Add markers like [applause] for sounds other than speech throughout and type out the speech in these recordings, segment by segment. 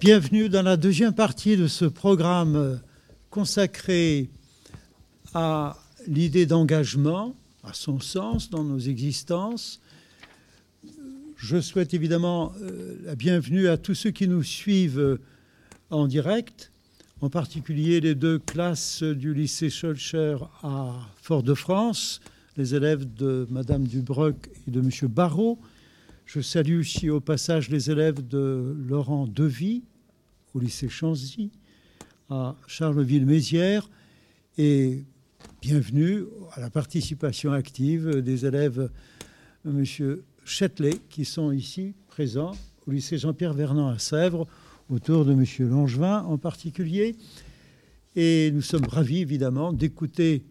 Bienvenue dans la deuxième partie de ce programme consacré à l'idée d'engagement, à son sens dans nos existences. Je souhaite évidemment euh, la bienvenue à tous ceux qui nous suivent en direct, en particulier les deux classes du lycée Schulcher à Fort-de-France, les élèves de Madame Dubroc et de Monsieur Barrault. Je salue aussi au passage les élèves de Laurent Devy au lycée Chanzy à Charleville-Mézières et bienvenue à la participation active des élèves Monsieur Châtelet qui sont ici présents au lycée Jean-Pierre Vernant à Sèvres autour de Monsieur Langevin en particulier. Et nous sommes ravis évidemment d'écouter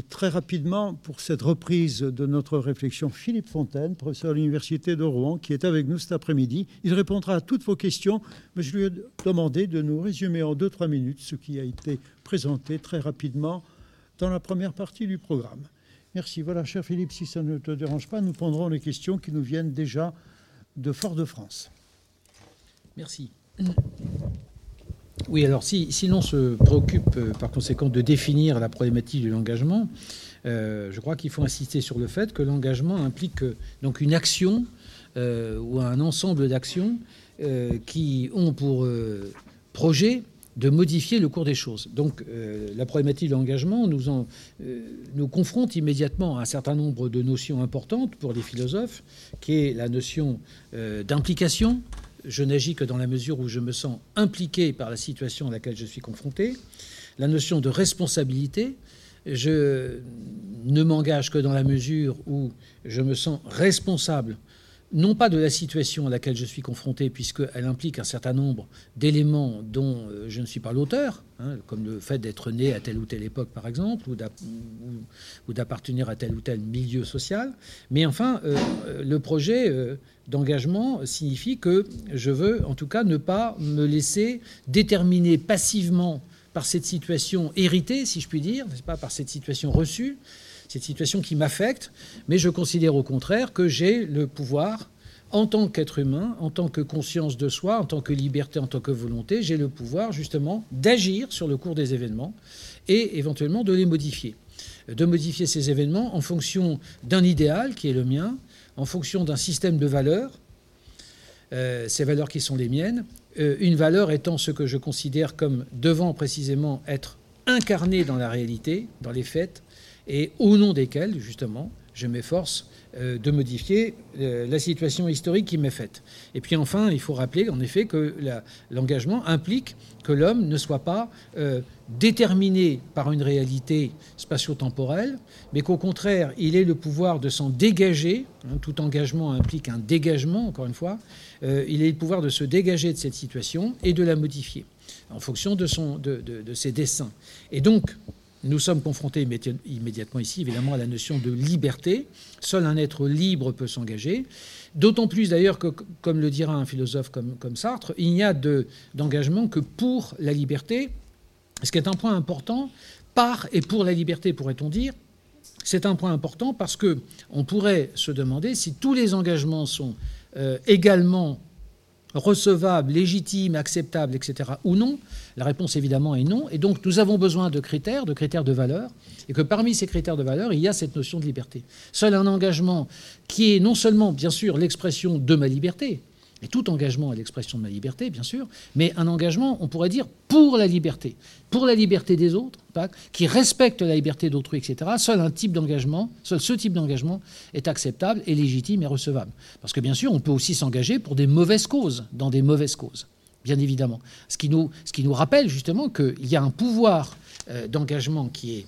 très rapidement pour cette reprise de notre réflexion Philippe Fontaine, professeur à l'Université de Rouen, qui est avec nous cet après-midi. Il répondra à toutes vos questions, mais je lui ai demandé de nous résumer en 2-3 minutes ce qui a été présenté très rapidement dans la première partie du programme. Merci. Voilà, cher Philippe, si ça ne te dérange pas, nous prendrons les questions qui nous viennent déjà de Fort-de-France. Merci. Oui, alors si, l'on se préoccupe euh, par conséquent de définir la problématique de l'engagement, euh, je crois qu'il faut insister sur le fait que l'engagement implique euh, donc une action ou un ensemble d'actions qui ont pour projet de modifier le cours des choses. Donc la problématique de l'engagement nous, nous confronte immédiatement à un certain nombre de notions importantes pour les philosophes, qui est la notion d'implication, je n'agis que dans la mesure où je me sens impliqué par la situation à laquelle je suis confronté. La notion de responsabilité, je ne m'engage que dans la mesure où je me sens responsable non pas de la situation à laquelle je suis confronté, puisqu'elle implique un certain nombre d'éléments dont euh, je ne suis pas l'auteur, hein, comme le fait d'être né à telle ou telle époque, par exemple, ou d'appartenir à tel ou tel milieu social. Mais enfin, euh, le projet euh, d'engagement signifie que je veux, en tout cas, ne pas me laisser déterminer passivement par cette situation héritée, si je puis dire, pas, par cette situation reçue, cette situation qui m'affecte, mais je considère au contraire que j'ai le pouvoir, en tant qu'être humain, en tant que conscience de soi, en tant que liberté, en tant que volonté, j'ai le pouvoir justement d'agir sur le cours des événements et éventuellement de les modifier. De modifier ces événements en fonction d'un idéal qui est le mien, en fonction d'un système de valeurs, euh, ces valeurs qui sont les miennes, euh, une valeur étant ce que je considère comme devant précisément être incarné dans la réalité, dans les faits, et au nom desquels, justement, je m'efforce euh, de modifier euh, la situation historique qui m'est faite. Et puis enfin, il faut rappeler en effet que l'engagement implique que l'homme ne soit pas euh, déterminé par une réalité spatio-temporelle, mais qu'au contraire, il ait le pouvoir de s'en dégager. Hein, tout engagement implique un dégagement, encore une fois. il ait le pouvoir de se dégager de cette situation et de la modifier en fonction de, de ses desseins. Et donc, nous sommes confrontés immédiatement ici, évidemment, à la notion de liberté. Seul un être libre peut s'engager. D'autant plus d'ailleurs que, comme le dira un philosophe comme, comme Sartre, il n'y a d'engagement que pour la liberté, ce qui est un point important, par et pour la liberté, pourrait-on dire. C'est un point important parce que on pourrait se demander si tous les engagements sont euh, également recevable, légitime, acceptable, etc., ou non La réponse évidemment est non. Et donc nous avons besoin de critères, de critères de valeur, et que parmi ces critères de valeur, il y a cette notion de liberté. Seul un engagement qui est non seulement, bien sûr, l'expression de ma liberté, et tout engagement est l'expression de ma liberté, bien sûr, mais un engagement, on pourrait dire, pour la liberté, pour la liberté des autres, qui respecte la liberté d'autrui, etc. Seul un type d'engagement, seul ce type d'engagement est acceptable et légitime et recevable. Parce que bien sûr, on peut aussi s'engager pour des mauvaises causes, dans des mauvaises causes, bien évidemment. Ce qui nous, rappelle justement qu'il y a un pouvoir euh, d'engagement qui est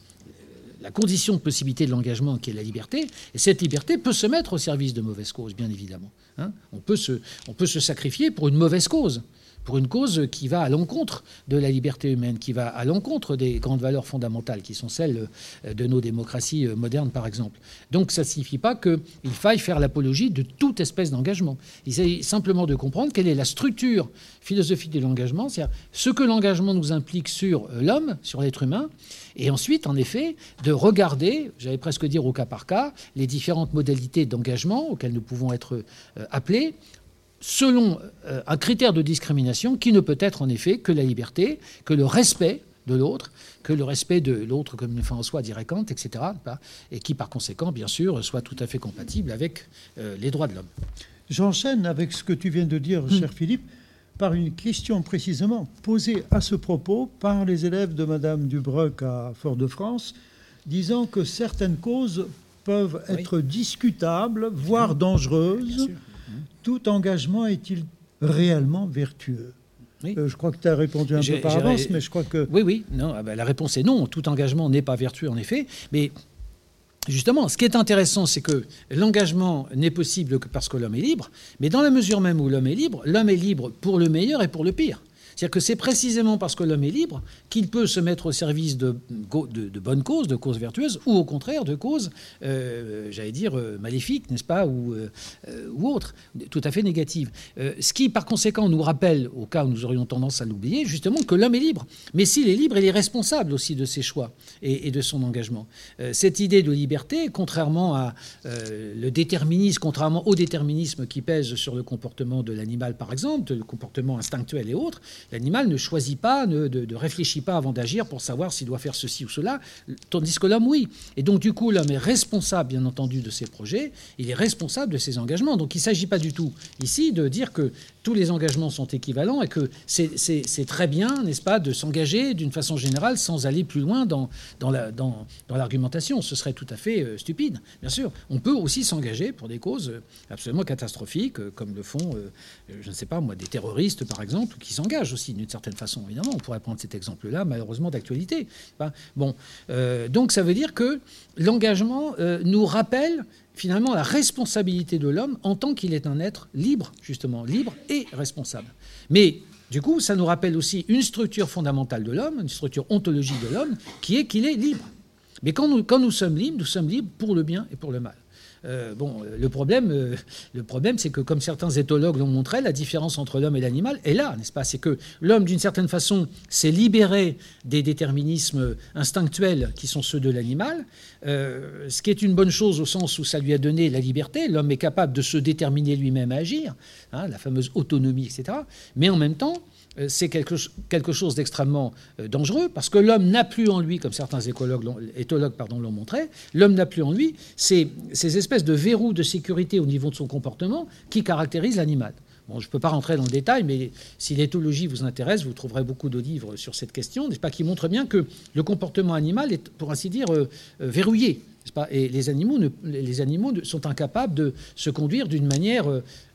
la condition de possibilité de l'engagement qui est la liberté, et cette liberté peut se mettre au service de mauvaises causes, bien évidemment. Hein. on, peut se, on peut se sacrifier pour une mauvaise cause pour une cause qui va à l'encontre de la liberté humaine, qui va à l'encontre des grandes valeurs fondamentales qui sont celles euh, de nos démocraties euh, modernes, par exemple. Donc ça ne signifie pas qu'il faille faire l'apologie de toute espèce d'engagement. Il s'agit simplement de comprendre quelle est la structure philosophique de l'engagement, c'est-à-dire ce que l'engagement nous implique sur euh, l'homme, sur l'être humain, et ensuite, en effet, de regarder, j'allais presque dire au cas par cas, les différentes modalités d'engagement auxquelles nous pouvons être appelés selon euh, un critère de discrimination qui ne peut être en effet que la liberté, que le respect de l'autre, que le respect de l'autre comme une fin en soi, dirait Kant, etc., et qui par conséquent, bien sûr, soit tout à fait compatible avec euh, les droits de l'homme. J'enchaîne avec ce que tu viens de dire, cher hmm. Philippe, par une question précisément posée à ce propos par les élèves de Madame Dubreuc à Fort-de-France, disant que certaines causes peuvent être discutables, voire dangereuses. Tout engagement est-il réellement vertueux euh, je crois que tu as répondu un peu par avance, mais je crois que... Oui, oui, non, ah ben, la réponse est non. Tout engagement n'est pas vertueux, en effet. Mais Justement, ce qui est intéressant, c'est que l'engagement n'est possible que parce que l'homme est libre, mais dans la mesure même où l'homme est libre, l'homme est libre pour le meilleur et pour le pire. C'est-à-dire que c'est précisément parce que l'homme est libre qu'il peut se mettre au service de, bonnes causes, de causes vertueuses, ou au contraire de causes, euh, j'allais dire, euh, maléfiques, n'est-ce pas, ou, euh, ou autres, tout à fait négatives. ce qui, par conséquent, nous rappelle, au cas où nous aurions tendance à l'oublier, justement, que l'homme est libre. Mais s'il est libre, il est responsable aussi de ses choix et, et de son engagement. cette idée de liberté, contrairement à le déterminisme, contrairement au déterminisme qui pèse sur le comportement de l'animal, par exemple, le comportement instinctuel et autres, L'animal ne choisit pas, ne réfléchit pas avant d'agir pour savoir s'il doit faire ceci ou cela, tandis que l'homme, oui. Et donc, du coup, l'homme est responsable, bien entendu, de ses projets, il est responsable de ses engagements. Donc, il ne s'agit pas du tout ici de dire que tous les engagements sont équivalents et que c'est très bien, n'est-ce pas, de s'engager d'une façon générale sans aller plus loin dans, l'argumentation. Ce serait tout à fait euh, stupide, bien sûr. On peut aussi s'engager pour des causes euh, absolument catastrophiques, euh, comme le font, je ne sais pas moi, des terroristes, par exemple, qui s'engagent aussi d'une certaine façon, évidemment. On pourrait prendre cet exemple-là, malheureusement, d'actualité. Bon, donc ça veut dire que l'engagement nous rappelle finalement la responsabilité de l'homme en tant qu'il est un être libre, justement, libre et responsable. Mais du coup, ça nous rappelle aussi une structure fondamentale de l'homme, une structure ontologique de l'homme, qui est qu'il est libre. Mais quand nous, quand nous sommes libres, nous sommes libres pour le bien et pour le mal. Euh, bon, le problème, euh, problème, c'est que comme certains éthologues l'ont montré, la différence entre l'homme et l'animal est là, n'est-ce pas? C'est que l'homme, d'une certaine façon, s'est libéré des déterminismes instinctuels qui sont ceux de l'animal, euh, ce qui est une bonne chose au sens où ça lui a donné la liberté. L'homme est capable de se déterminer lui-même à agir, hein, la fameuse autonomie, etc. Mais en même temps, euh, c'est quelque, chose d'extrêmement euh, dangereux parce que l'homme n'a plus en lui, comme certains écologues éthologues l'ont montré, l'homme n'a plus en lui ces, ces, espèces de verrous de sécurité au niveau de son comportement qui caractérisent l'animal. Bon, je ne peux pas rentrer dans le détail, mais si l'éthologie vous intéresse, vous trouverez beaucoup de livres sur cette question, n'est-ce pas, qui montrent bien que le comportement animal est, pour ainsi dire, euh, verrouillé. Et animaux, ne, les animaux sont incapables de se conduire d'une manière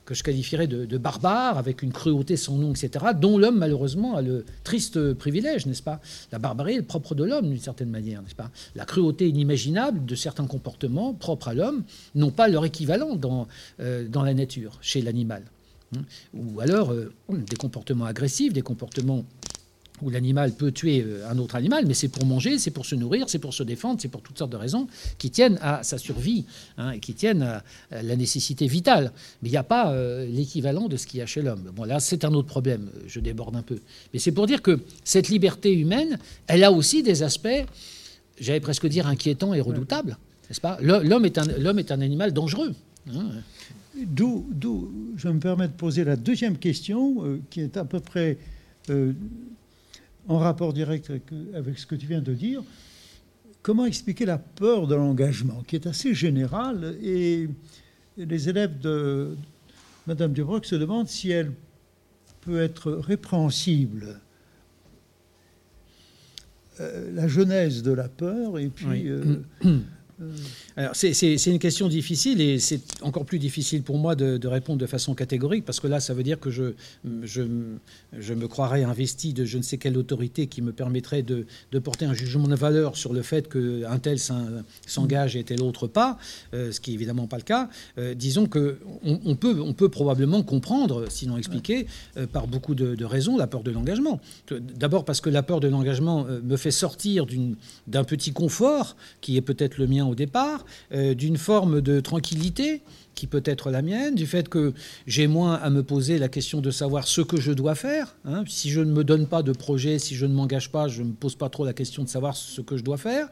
que je qualifierais de, barbare, avec une cruauté sans nom, etc., dont l'homme, malheureusement, a le triste privilège, n'est-ce pas? La barbarie est propre de l'homme, d'une certaine manière, n'est-ce pas? La cruauté inimaginable de certains comportements propres à l'homme n'ont pas leur équivalent dans, euh, dans la nature, chez l'animal. Hein? Ou alors euh, des comportements agressifs, des comportements où l'animal peut tuer euh, un autre animal, mais c'est pour manger, c'est pour se nourrir, c'est pour se défendre, c'est pour toutes sortes de raisons qui tiennent à sa survie hein, qui tiennent à, la nécessité vitale. Mais il n'y a pas euh, l'équivalent de ce qu'il y a chez l'homme. Bon, là, c'est un autre problème, je déborde un peu. Mais c'est pour dire que cette liberté humaine, elle a aussi des aspects, j'allais presque dire, inquiétants et redoutables. N'est-ce pas? L'homme est, un, animal dangereux. Hein. D'où, je me permets de poser la deuxième question, euh, qui est à peu près en rapport direct avec, ce que tu viens de dire, comment expliquer la peur de l'engagement, qui est assez générale, et les élèves de Madame Dubroc se demandent si elle peut être répréhensible. Euh, la genèse de la peur, et puis euh, Alors, c'est une question difficile et c'est encore plus difficile pour moi de, répondre de façon catégorique parce que là, ça veut dire que je, je, je, me croirais investi de je ne sais quelle autorité qui me permettrait de, de porter un jugement de valeur sur le fait qu'un tel s'engage et tel autre pas, euh, ce qui n'est évidemment pas le cas. Euh, disons qu'on on peut, on peut probablement comprendre, sinon expliquer, euh, par beaucoup de, de, raisons, la peur de l'engagement. D'abord parce que la peur de l'engagement me fait sortir d'un petit confort qui est peut-être le mien au départ, euh, d'une forme de tranquillité qui peut être la mienne, du fait que j'ai moins à me poser la question de savoir ce que je dois faire. Hein. Si je ne me donne pas de projet, si je ne m'engage pas, je ne me pose pas trop la question de savoir ce que je dois faire.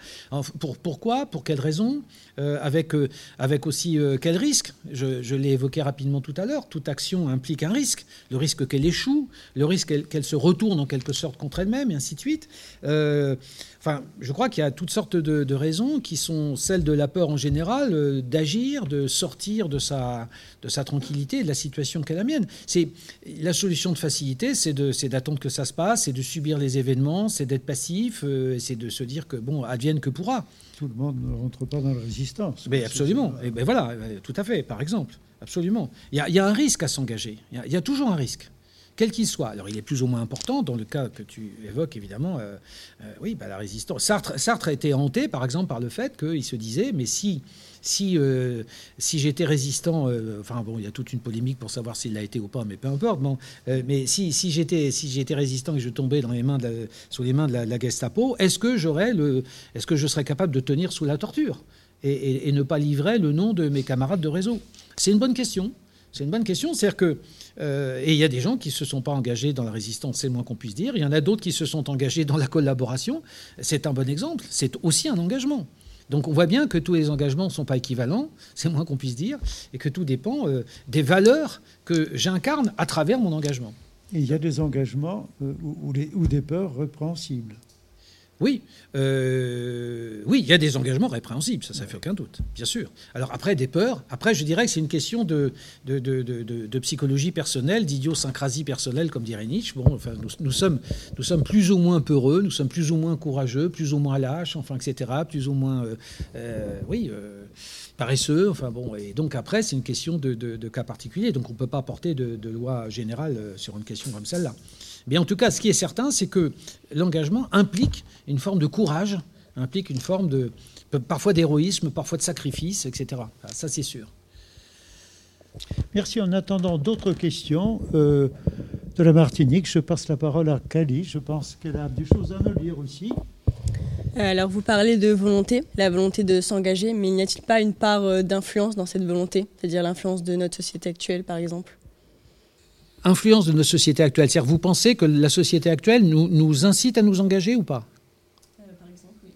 pour, pourquoi Pour quelles raisons euh, avec, euh, avec aussi euh, quel risque? Je, l'ai évoqué rapidement tout à l'heure. Toute action implique un risque. Le risque qu'elle échoue, le risque qu'elle se retourne en quelque sorte contre elle-même, et ainsi de suite. Enfin, je crois qu'il y a toutes sortes de, raisons qui sont celles de la peur en général, euh, d'agir, de sortir de sa, de sa tranquillité, de la situation qu'est la mienne. C'est la solution de facilité, c'est d'attendre que ça se passe, c'est de subir les événements, c'est d'être passif, euh, c'est de se dire que bon, advienne que pourra. Tout le monde ne rentre pas dans la résistance. Mais absolument. Et ben voilà, tout à fait. Par exemple, absolument. Il y a, un risque à s'engager. il y a toujours un risque quel qu'il soit. Alors il est plus ou moins important dans le cas que tu évoques, évidemment, euh, euh, oui, bah, la résistance. Sartre, Sartre, a été hanté, par exemple, par le fait qu'il se disait, mais si, si, euh, si j'étais résistant, enfin bon, il y a toute une polémique pour savoir s'il l'a été ou pas, mais peu importe, bon, mais si, si j'étais si j'étais résistant et je tombais sous les mains de la, Gestapo, est-ce que j'aurais le, est-ce que je serais capable de tenir sous la torture et, ne pas livrer le nom de mes camarades de réseau? C'est une bonne question. C'est une bonne question. C'est-à-dire que euh, et il y a des gens qui ne se sont pas engagés dans la résistance, c'est le moins qu'on puisse dire. Il y en a d'autres qui se sont engagés dans la collaboration. C'est un bon exemple. C'est aussi un engagement. Donc on voit bien que tous les engagements ne sont pas équivalents, c'est moins qu'on puisse dire, et que tout dépend euh, des valeurs que j'incarne à travers mon engagement. il y a des engagements euh, ou des peurs répréhensibles. Oui, euh, oui, il y a des engagements répréhensibles, ça, ça fait aucun doute, bien sûr. Alors après, des peurs, après, je dirais que c'est une question de, de, psychologie personnelle, d'idiosyncrasie personnelle, comme dirait Nietzsche. Bon, enfin, nous, sommes, nous sommes plus ou moins peureux, nous sommes plus ou moins courageux, plus ou moins lâches, enfin, etc., plus ou moins, euh, euh, oui, paresseux, enfin bon. Et donc après, c'est une question de, cas particulier, donc on ne peut pas porter de, loi générale sur une question comme celle-là. Mais en tout cas, ce qui est certain, c'est que l'engagement implique une forme de courage, implique une forme de parfois d'héroïsme, parfois de sacrifice, etc. Ça, c'est sûr. Merci. En attendant d'autres questions euh, de la Martinique, je passe la parole à Cali. Je pense qu'elle a des choses à nous dire aussi. Alors, vous parlez de volonté, la volonté de s'engager, mais n'y a-t-il pas une part euh, d'influence dans cette volonté, c'est-à-dire l'influence de notre société actuelle, par exemple? Influence de notre société actuelle C'est-à-dire, vous pensez que la société actuelle nous, incite à nous engager ou pas?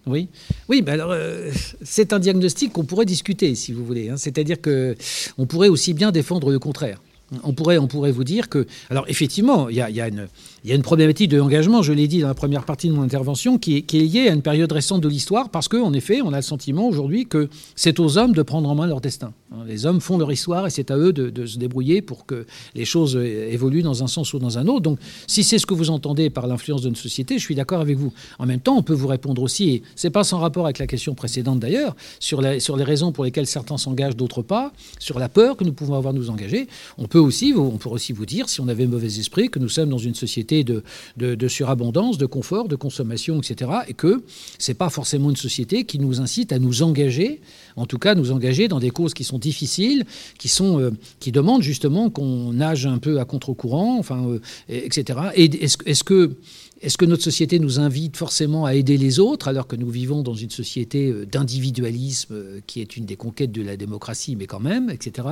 Oui. Oui, ben alors euh, c'est un diagnostic qu'on pourrait discuter, si vous voulez. Hein. C'est-à-dire que on pourrait aussi bien défendre le contraire. On pourrait, on pourrait vous dire que, alors effectivement, il y a une, il y a une problématique de l'engagement, je l'ai dit dans la première partie de mon intervention, qui est, liée à une période récente de l'histoire, parce qu'en effet, on a le sentiment aujourd'hui que c'est aux hommes de prendre en main leur destin. Les hommes font leur histoire et c'est à eux de, se débrouiller pour que les choses évoluent dans un sens ou dans un autre. Donc, si c'est ce que vous entendez par l'influence d'une société, je suis d'accord avec vous. En même temps, on peut vous répondre aussi, et c'est pas sans rapport avec la question précédente d'ailleurs, sur, les raisons pour lesquelles certains s'engagent, d'autres pas, sur la peur que nous pouvons avoir de nous engager. On peut aussi, on peut aussi vous dire, si on avait mauvais esprit, que nous sommes dans une société de, surabondance, de confort, de consommation, etc. Et que ce n'est pas forcément une société qui nous incite à nous engager, en tout cas nous engager dans des causes qui sont difficiles, qui, sont, euh, qui demandent justement qu'on nage un peu à contre-courant, enfin, euh, etc. Et est-ce que est-ce que notre société nous invite forcément à aider les autres alors que nous vivons dans une société euh, d'individualisme euh, qui est une des conquêtes de la démocratie, mais quand même, etc.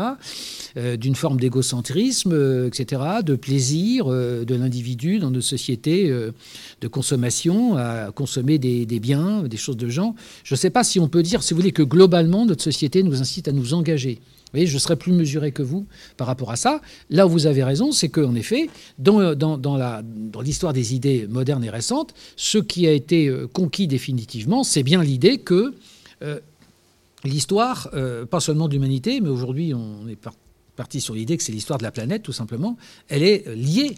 Euh, d'une forme d'égocentrisme, etc. De plaisir de l'individu dans nos sociétés de consommation, à consommer des, des, biens, des choses de gens. Je ne sais pas si on peut dire, si vous voulez, que globalement notre société nous incite à nous engager voyez, je serais plus mesuré que vous par rapport à ça. Là où vous avez raison, c'est qu'en effet, dans, l'histoire des idées modernes et récentes, ce qui a été euh, conquis définitivement, c'est bien l'idée que euh, l'histoire, euh, pas seulement de l'humanité, mais aujourd'hui on est parti sur l'idée que c'est l'histoire de la planète, tout simplement, elle est liée,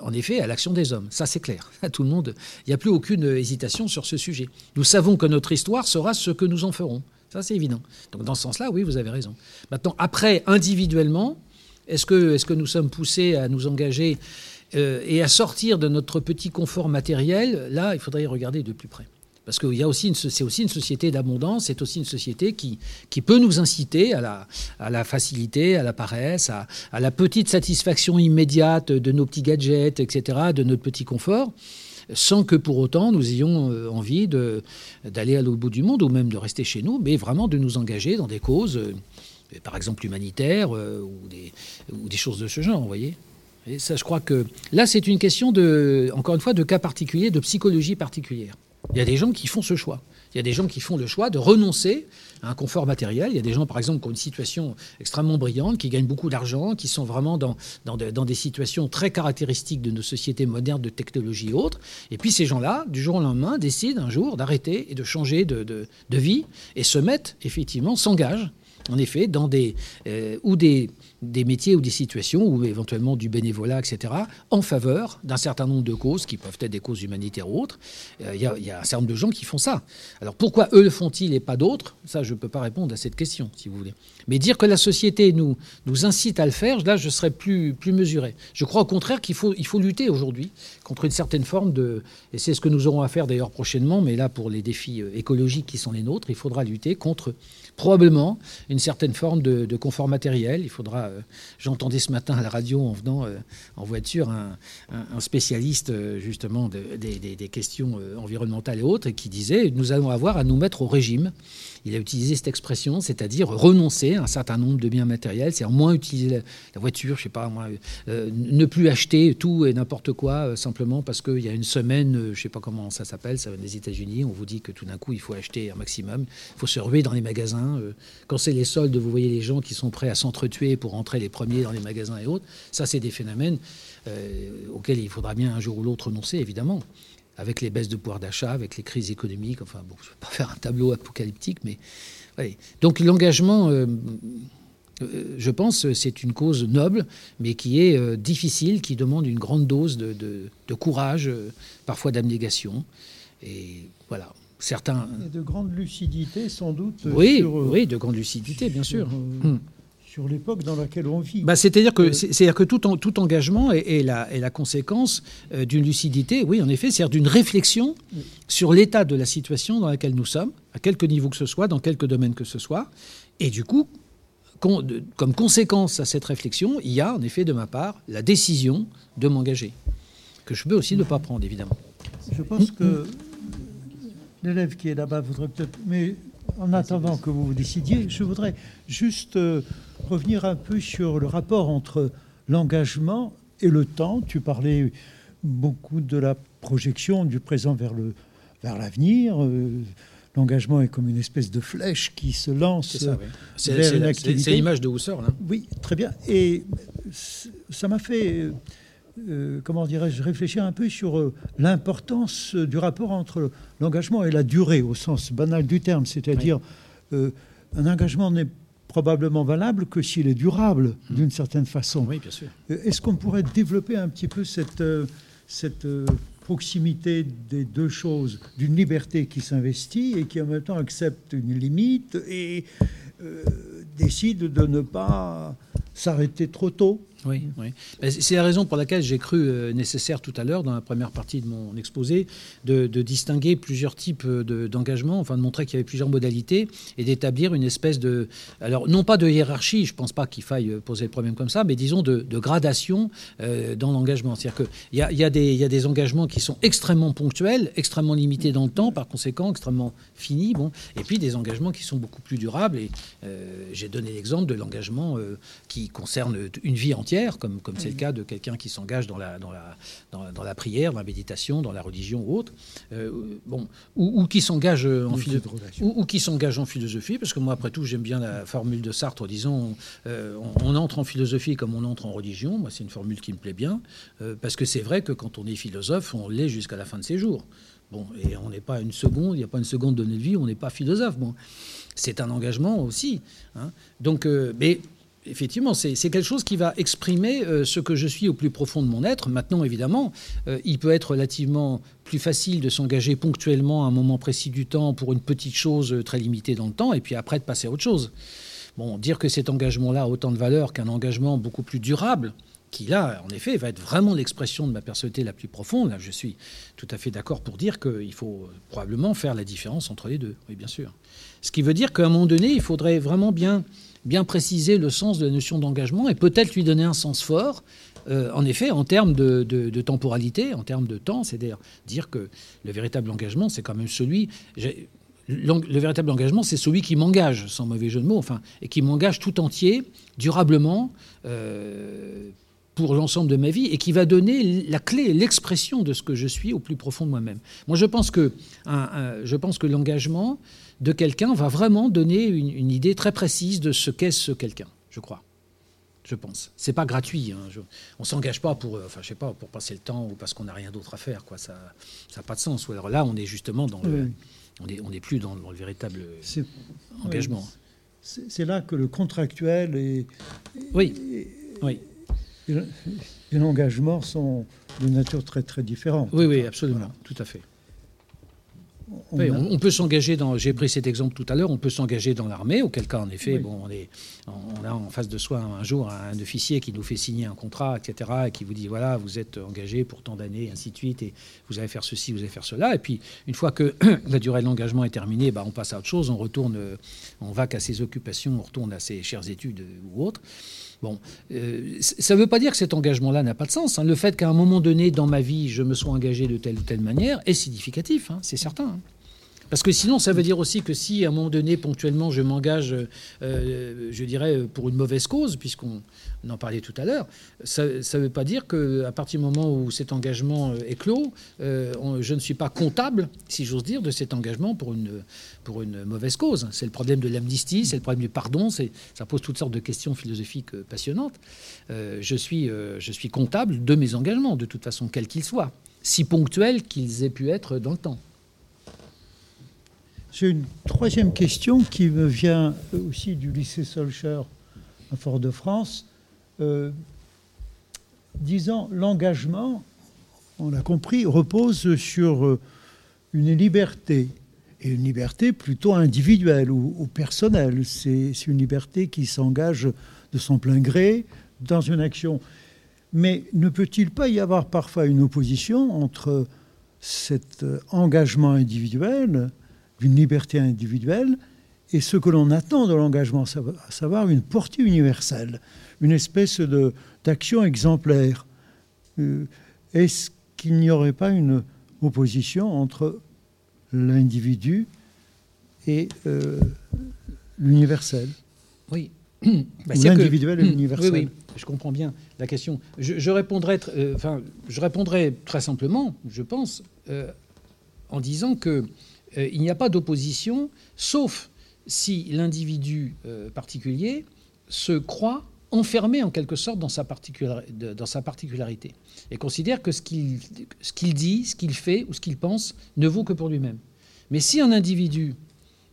en effet, à l'action des hommes. Ça, c'est clair. [laughs] Tout le monde, il n'y a plus aucune hésitation sur ce sujet. Nous savons que notre histoire sera ce que nous en ferons. Ça, c'est évident. Donc, dans ce sens-là, oui, vous avez raison. Maintenant, après, individuellement, est-ce que, est que nous sommes poussés à nous engager euh, et à sortir de notre petit confort matériel Là, il faudrait y regarder de plus près. Parce que c'est aussi une société d'abondance, c'est aussi une société qui, qui peut nous inciter à la, à la facilité, à la paresse, à, à, la petite satisfaction immédiate de nos petits gadgets, etc., de notre petit confort sans que pour autant nous ayons euh, envie d'aller à l'autre bout du monde ou même de rester chez nous, mais vraiment de nous engager dans des causes euh, par exemple humanitaires ou, des, ou des choses de ce genre, vous voyez et ça, je crois que là, c'est une question de, encore une fois, de cas particulier, de psychologie particulière. Il y a des gens qui font ce choix. Il y a des gens qui font le choix de renoncer un confort matériel. Il y a des gens, par exemple, qui ont une situation extrêmement brillante, qui gagnent beaucoup d'argent, qui sont vraiment dans, dans, des situations très caractéristiques de nos sociétés modernes de technologie et autres. Et puis ces gens-là, du jour au lendemain, décident un jour d'arrêter et de changer de, de, de vie et se mettent, effectivement, s'engagent en effet, dans des, euh, ou des, des métiers ou des situations, ou éventuellement du bénévolat, etc., en faveur d'un certain nombre de causes, qui peuvent être des causes humanitaires ou autres. Euh, il y, a un certain nombre de gens qui font ça. Alors pourquoi eux le font-ils et pas d'autres? Ça, je ne peux pas répondre à cette question, si vous voulez. Mais dire que la société nous, nous incite à le faire, là, je serais plus, plus mesuré. Je crois au contraire qu'il faut, il faut lutter aujourd'hui contre une certaine forme de... Et c'est ce que nous aurons à faire d'ailleurs prochainement, mais là, pour les défis euh, écologiques qui sont les nôtres, il faudra lutter contre probablement une certaine forme de, confort matériel. Il faudra. Euh, j'entendais ce matin à la radio en venant euh, en voiture un, spécialiste euh, justement des questions environnementales et autres qui disait nous allons avoir à nous mettre au régime il a utilisé cette expression, c'est-à-dire renoncer à un certain nombre de biens matériels, c'est-à-dire moins utiliser la, voiture, je sais pas, euh, ne plus acheter tout et n'importe quoi euh, simplement parce qu'il y a une semaine, euh, je sais pas comment ça s'appelle, ça vient des États-Unis, on vous dit que tout d'un coup il faut acheter un maximum, il faut se ruer dans les magasins. quand c'est les soldes, vous voyez les gens qui sont prêts à s'entretuer pour rentrer les premiers dans les magasins et autres. Ça, c'est des phénomènes auxquels il faudra bien un jour ou l'autre renoncer, évidemment avec les baisses de pouvoir d'achat, avec les crises économiques. Enfin, bon, je ne vais pas [laughs] faire un tableau apocalyptique, mais. Donc l'engagement, euh, euh, je pense, c'est une cause noble, mais qui est euh, difficile, qui demande une grande dose de, courage, parfois d'abnégation. Et voilà. Certains. Et de grande lucidité, sans doute. Oui, oui, de grande lucidité, bien sûr. Hum sur l'époque dans laquelle on vit. Bah, c'est-à-dire que, euh, c'est-à-dire que tout, tout engagement est, la, la, conséquence euh, d'une lucidité, oui, en effet, c'est-à-dire d'une réflexion sur l'état de la situation dans laquelle nous sommes, à quelque niveau que ce soit, dans quelque domaine que ce soit. Et du coup, comme conséquence à cette réflexion, il y a en effet de ma part la décision de m'engager, que je peux aussi ne pas prendre, évidemment. Je pense que l'élève qui est là-bas voudrait peut-être... Mais en attendant que vous vous décidiez, je voudrais juste euh, revenir un peu sur le rapport entre l'engagement et le temps. Tu parlais beaucoup de la projection du présent vers le vers l'avenir. Euh, l'engagement est comme une espèce de flèche qui se lance c'est vers l'activité. C'est l'image de Husserl. Là. Oui, très bien. Et ça m'a fait euh, comment dirais-je, réfléchir un peu sur euh, l'importance du rapport entre l'engagement et la durée, au sens banal du terme. C'est-à-dire, euh, un engagement n'est probablement valable que s'il est durable, mmh. d'une certaine façon. Oui, bien sûr. Est-ce qu'on pourrait développer un petit peu cette, cette proximité des deux choses, d'une liberté qui s'investit et qui en même temps accepte une limite et décide de ne pas s'arrêter trop tôt? Oui, oui. C'est la raison pour laquelle j'ai cru euh, nécessaire tout à l'heure, dans la première partie de mon exposé, de, distinguer plusieurs types d'engagement, enfin de montrer qu'il y avait plusieurs modalités et d'établir une espèce de. Alors, non pas de hiérarchie, je ne pense pas qu'il faille euh, poser le problème comme ça, mais disons de, gradation euh, dans l'engagement. C'est-à-dire qu'il y a, y, a y a des engagements qui sont extrêmement ponctuels, extrêmement limités dans le temps, par conséquent extrêmement finis, bon, et puis des engagements qui sont beaucoup plus durables. Et j'ai donné l'exemple de l'engagement qui concerne une vie entière comme comme c'est le cas de quelqu'un qui s'engage dans la, dans, la, dans, la prière, dans la méditation, dans la religion ou autre, euh, bon, ou, qui s'engage en philosophie, ou, qui s'engage en philosophie, parce que moi après tout j'aime bien la formule de Sartre, disons, euh, on, entre en philosophie comme on entre en religion. Moi c'est une formule qui me plaît bien, euh, parce que c'est vrai que quand on est philosophe, on l'est jusqu'à la fin de ses jours. Bon, et on n'est pas une seconde, il n'y a pas une seconde de notre vie, on n'est pas philosophe. Bon, c'est un engagement aussi. Hein. Donc, mais effectivement, c'est quelque chose qui va exprimer euh, ce que je suis au plus profond de mon être. Maintenant, évidemment, euh, il peut être relativement plus facile de s'engager ponctuellement à un moment précis du temps pour une petite chose euh, très limitée dans le temps, et puis après de passer à autre chose. Bon, dire que cet engagement-là a autant de valeur qu'un engagement beaucoup plus durable, qui là, en effet, va être vraiment l'expression de ma personnalité la plus profonde. Là, je suis tout à fait d'accord pour dire qu'il faut probablement faire la différence entre les deux. Oui, bien sûr. Ce qui veut dire qu'à un moment donné, il faudrait vraiment bien bien préciser le sens de la notion d'engagement et peut-être lui donner un sens fort, euh, en effet, en termes de, temporalité, en termes de temps, c'est-à-dire dire que le véritable engagement, c'est quand même celui... le véritable engagement, c'est celui qui m'engage, sans mauvais jeu de mots, enfin, et qui m'engage tout entier, durablement, euh, pour l'ensemble de ma vie, et qui va donner la clé, l'expression de ce que je suis au plus profond de moi-même. Moi, je pense que, je pense que l'engagement de quelqu'un va vraiment donner une, une idée très précise de ce qu'est ce quelqu'un, je crois je pense. C'est pas gratuit. Hein. Je, on s'engage pas pour, euh, enfin, je sais pas, pour passer le temps ou parce qu'on n'a rien d'autre à faire. Quoi. Ça n'a pas de sens. alors là, on est justement dans le, on n'est on est plus dans, le véritable engagement. C'est là que le contractuel et, oui, oui. Et l'engagement sont de nature très très différente. Oui, oui, absolument, tout à fait on, peut s'engager dans. J'ai pris cet exemple tout à l'heure. On peut s'engager dans l'armée, auquel cas, en effet, bon, on, est, on a en face de soi un jour un officier qui nous fait signer un contrat, etc., et qui vous dit voilà, vous êtes engagé pour tant d'années, ainsi de suite, et vous allez faire ceci, vous allez faire cela. Et puis, une fois que [clears throat] la durée de l'engagement est terminée, bah, on passe à autre chose, on retourne, on va qu'à ses occupations, on retourne à ses chères études ou autres. Bon, euh, ça ne veut pas dire que cet engagement-là n'a pas de sens. Hein. Le fait qu'à un moment donné dans ma vie, je me sois engagé de telle ou telle manière est significatif, hein, c'est certain. Hein. Parce que sinon, ça veut dire aussi que si à un moment donné, ponctuellement, je m'engage, euh, je dirais, pour une mauvaise cause, puisqu'on en parlait tout à l'heure, ça ne veut pas dire qu'à partir du moment où cet engagement euh, est clos, euh, je ne suis pas comptable, si j'ose dire, de cet engagement pour une, pour une mauvaise cause. C'est le problème de l'amnistie, c'est le problème du pardon, ça pose toutes sortes de questions philosophiques passionnantes. je, suis, je suis comptable de mes engagements, de toute façon, quels qu'ils soient, si ponctuels qu'ils aient pu être dans le temps. J'ai une troisième question qui me vient aussi du lycée Solcher à Fort-de-France. Euh, disant l'engagement, on l'a compris, repose sur euh, une liberté, et une liberté plutôt individuelle ou, personnelle. C'est une liberté qui s'engage de son plein gré dans une action. Mais ne peut-il pas y avoir parfois une opposition entre cet euh, engagement individuel d'une liberté individuelle et ce que l'on attend de l'engagement, à savoir une portée universelle, une espèce d'action exemplaire. Euh, est-ce qu'il n'y aurait pas une opposition entre l'individu et euh, l'universel? Oui. Bah, l'individuel et l'universel. Oui, oui, je comprends bien la question. Je, répondrai, euh, enfin, je répondrai très simplement, je pense, en disant que euh, il n'y a pas d'opposition, sauf si l'individu euh, particulier se croit enfermé en quelque sorte dans sa, particularité et considère que ce qu'il dit, ce qu'il fait ou ce qu'il pense ne vaut que pour lui-même. Mais si un individu,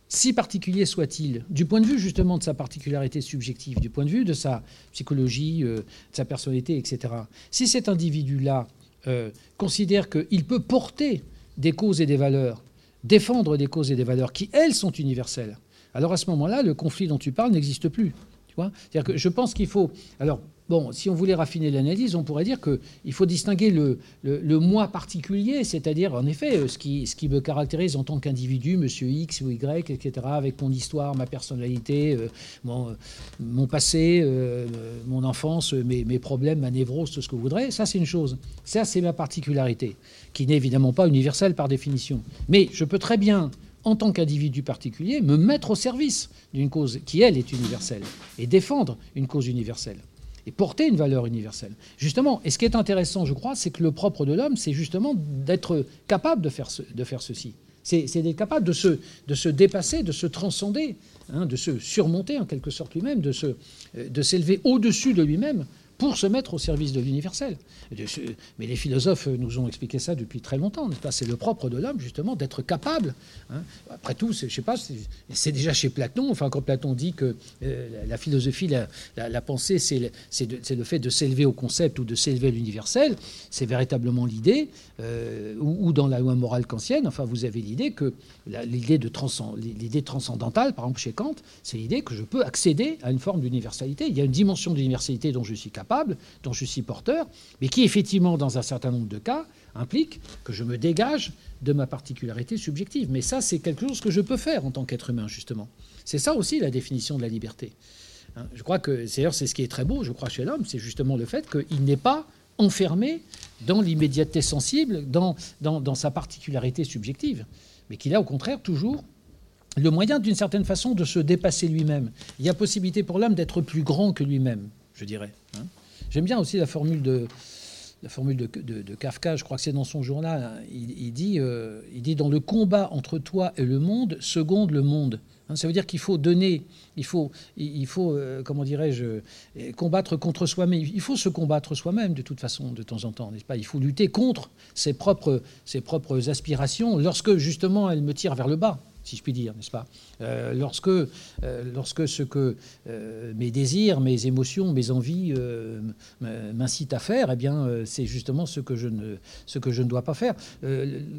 si particulier soit-il, du point de vue justement de sa particularité subjective, du point de vue de sa psychologie, euh, de sa personnalité, etc., si cet individu-là considère qu'il peut porter des causes et des valeurs défendre des causes et des valeurs qui, elles, sont universelles, alors à ce moment-là, le conflit dont tu parles n'existe plus. Tu vois C'est-à-dire que je pense qu'il faut. Alors, bon, si on voulait raffiner l'analyse, on pourrait dire qu'il faut distinguer le, moi particulier, c'est-à-dire, en effet, euh, ce qui, me caractérise en tant qu'individu, monsieur X ou Y, etc., avec mon histoire, ma personnalité, euh, mon, euh, mon, passé, mon enfance, mes, mes problèmes, ma névrose, tout ce que vous voudrez. Ça, c'est une chose. Ça, c'est ma particularité qui n'est évidemment pas universelle par définition. Mais je peux très bien, en tant qu'individu particulier, me mettre au service d'une cause qui, elle, est universelle, et défendre une cause universelle, et porter une valeur universelle. Justement, et ce qui est intéressant, je crois, c'est que le propre de l'homme, c'est justement d'être capable de faire, de faire ceci. C'est d'être capable de se, de se dépasser, de se transcender, hein, de se surmonter en quelque sorte lui-même, de s'élever au-dessus de lui-même pour se mettre au service de l'universel. Mais les philosophes nous ont expliqué ça depuis très longtemps. C'est le propre de l'homme, justement, d'être capable. Hein. Après tout, je sais pas, c'est déjà chez Platon. Enfin, quand Platon dit que euh, la philosophie, la, pensée, c'est le, fait de s'élever au concept ou de s'élever à l'universel, c'est véritablement l'idée, euh, ou, dans la loi morale kantienne, enfin, vous avez l'idée que l'idée l'idée transcendantale, par exemple chez Kant, c'est l'idée que je peux accéder à une forme d'universalité. Il y a une dimension d'universalité dont je suis capable dont je suis porteur, mais qui effectivement, dans un certain nombre de cas, implique que je me dégage de ma particularité subjective. Mais ça, c'est quelque chose que je peux faire en tant qu'être humain, justement. C'est ça aussi la définition de la liberté. Hein, je crois que, d'ailleurs, c'est ce qui est très beau, je crois, chez l'homme, c'est justement le fait qu'il n'est pas enfermé dans l'immédiateté sensible, dans, dans, dans, sa particularité subjective, mais qu'il a au contraire toujours le moyen, d'une certaine façon, de se dépasser lui-même. Il y a possibilité pour l'homme d'être plus grand que lui-même, je dirais. Hein. J'aime bien aussi la formule de, Kafka, je crois que c'est dans son journal, hein. il, dit, euh, il dit dans le combat entre toi et le monde, seconde le monde. Hein, ça veut dire qu'il faut donner, il faut, il faut euh, comment dirais-je, euh, combattre contre soi-même. Il faut se combattre soi-même de toute façon, de temps en temps, n'est-ce pas? Il faut lutter contre ses propres, ses propres aspirations lorsque justement elles me tirent vers le bas si je puis dire, n'est-ce pas euh, lorsque, euh, lorsque ce que euh, mes désirs, mes émotions, mes envies m'incitent à faire, eh bien, c'est justement ce que, je ne, ce que je ne dois pas faire.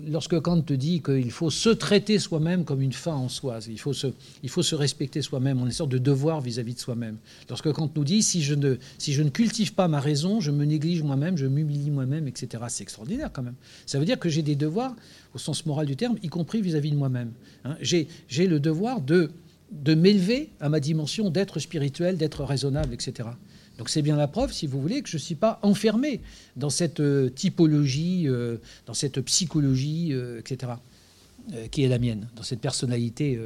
lorsque Kant te dit qu'il faut se traiter soi-même comme une fin en soi, il faut se, il faut se respecter soi-même, on est une sorte de devoir vis-à-vis de soi-même. Lorsque Kant nous dit si je, ne, si je ne cultive pas ma raison, je me néglige moi-même, je m'humilie moi-même, etc., c'est extraordinaire quand même. Ça veut dire que j'ai des devoirs au sens moral du terme, y compris vis-à-vis de moi-même. Hein. J'ai le devoir de, de m'élever à ma dimension d'être spirituel, d'être raisonnable, etc. Donc c'est bien la preuve, si vous voulez, que je ne suis pas enfermé dans cette euh, typologie, euh, dans cette psychologie, euh, etc., qui est la mienne, dans cette personnalité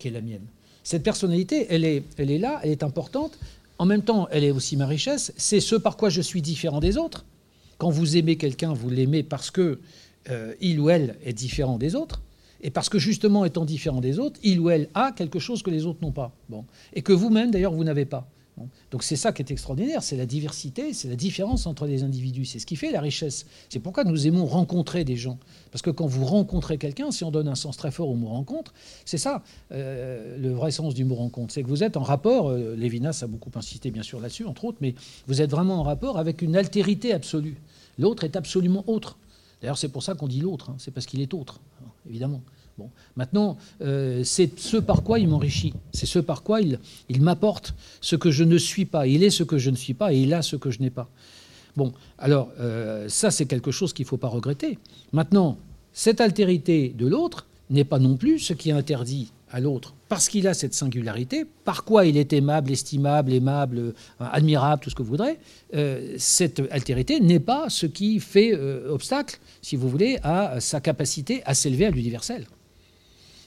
qui est la mienne. Cette personnalité, elle est, elle est là, elle est importante. En même temps, elle est aussi ma richesse. C'est ce par quoi je suis différent des autres. Quand vous aimez quelqu'un, vous l'aimez parce que euh, il ou elle est différent des autres, et parce que justement étant différent des autres, il ou elle a quelque chose que les autres n'ont pas. Bon. Et que vous-même, d'ailleurs, vous n'avez pas. Donc c'est ça qui est extraordinaire, c'est la diversité, c'est la différence entre les individus, c'est ce qui fait la richesse. C'est pourquoi nous aimons rencontrer des gens. Parce que quand vous rencontrez quelqu'un, si on donne un sens très fort au mot rencontre, c'est ça euh, le vrai sens du mot rencontre. C'est que vous êtes en rapport, euh, Lévinas a beaucoup insisté bien sûr là-dessus, entre autres, mais vous êtes vraiment en rapport avec une altérité absolue. L'autre est absolument autre. D'ailleurs, c'est pour ça qu'on dit l'autre, hein. c'est parce qu'il est autre, évidemment. Bon. Maintenant, euh, c'est ce par quoi il m'enrichit, c'est ce par quoi il, m'apporte ce que je ne suis pas. Il est ce que je ne suis pas et il a ce que je n'ai pas. Bon, alors, euh, ça, c'est quelque chose qu'il ne faut pas regretter. Maintenant, cette altérité de l'autre n'est pas non plus ce qui interdit à l'autre, parce qu'il a cette singularité, par quoi il est aimable, estimable, aimable, euh, admirable, tout ce que vous voudrez, euh, cette altérité n'est pas ce qui fait euh, obstacle, si vous voulez, à sa capacité à s'élever à l'universel.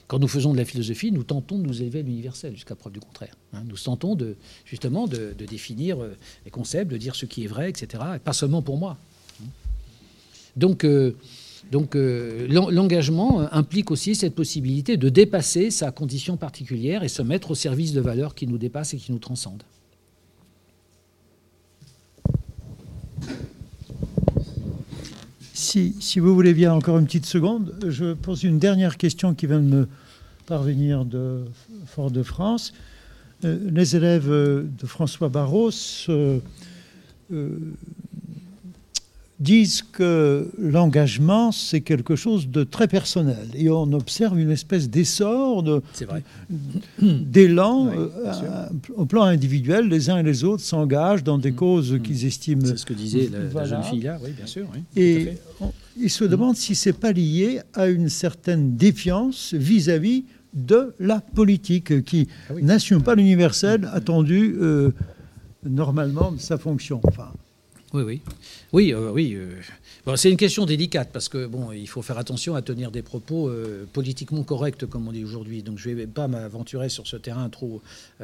Quand nous faisons de la philosophie, nous tentons de nous élever à l'universel, jusqu'à preuve du contraire. Hein. Nous tentons justement de, définir les concepts, de dire ce qui est vrai, etc., et pas seulement pour moi. Donc, donc euh, l'engagement implique aussi cette possibilité de dépasser sa condition particulière et se mettre au service de valeurs qui nous dépassent et qui nous transcendent. Si, vous voulez bien encore une petite seconde, je pose une dernière question qui vient de me parvenir de Fort-de-France. Euh, les élèves de François Barros euh, disent que l'engagement, c'est quelque chose de très personnel. Et on observe une espèce d'essor, d'élan euh, au plan individuel. Les uns et les autres s'engagent dans des mm. causes mm. qu'ils estiment. C'est ce que disait la, jeune fille là, oui, bien sûr. et ils se demandent si c'est pas lié à une certaine défiance vis-à-vis de la politique qui ah n'assume pas l'universel mm. attendu euh, normalement de sa fonction. Enfin, oui, oui. Oui, euh, oui. Euh, c'est une question délicate parce que bon, il faut faire attention à tenir des propos euh, politiquement corrects, comme on dit aujourd'hui. Donc, je ne vais pas m'aventurer sur ce terrain trop,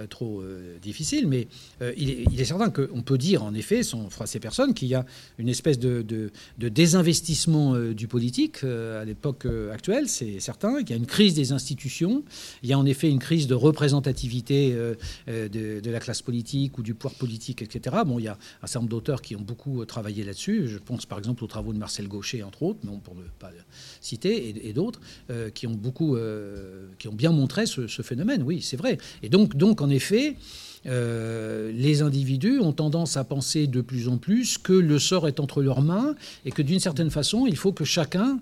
trop difficile, mais il est, certain qu'on peut dire, en effet, sans ces personnes, qu'il y a une espèce de, désinvestissement du politique à l'époque actuelle. C'est certain qu'il y a une crise des institutions. Il y a en effet une crise de représentativité de, de, la classe politique ou du pouvoir politique, etc. Bon, il y a un certain nombre d'auteurs qui ont beaucoup travaillé Je pense par exemple aux travaux de Marcel Gaucher, entre autres, non pour ne pas le citer, et, d'autres, euh, qui ont beaucoup, euh, qui ont bien montré ce, phénomène. Oui, c'est vrai. Et donc, donc en effet, euh, les individus ont tendance à penser de plus en plus que le sort est entre leurs mains et que d'une certaine façon, il faut que chacun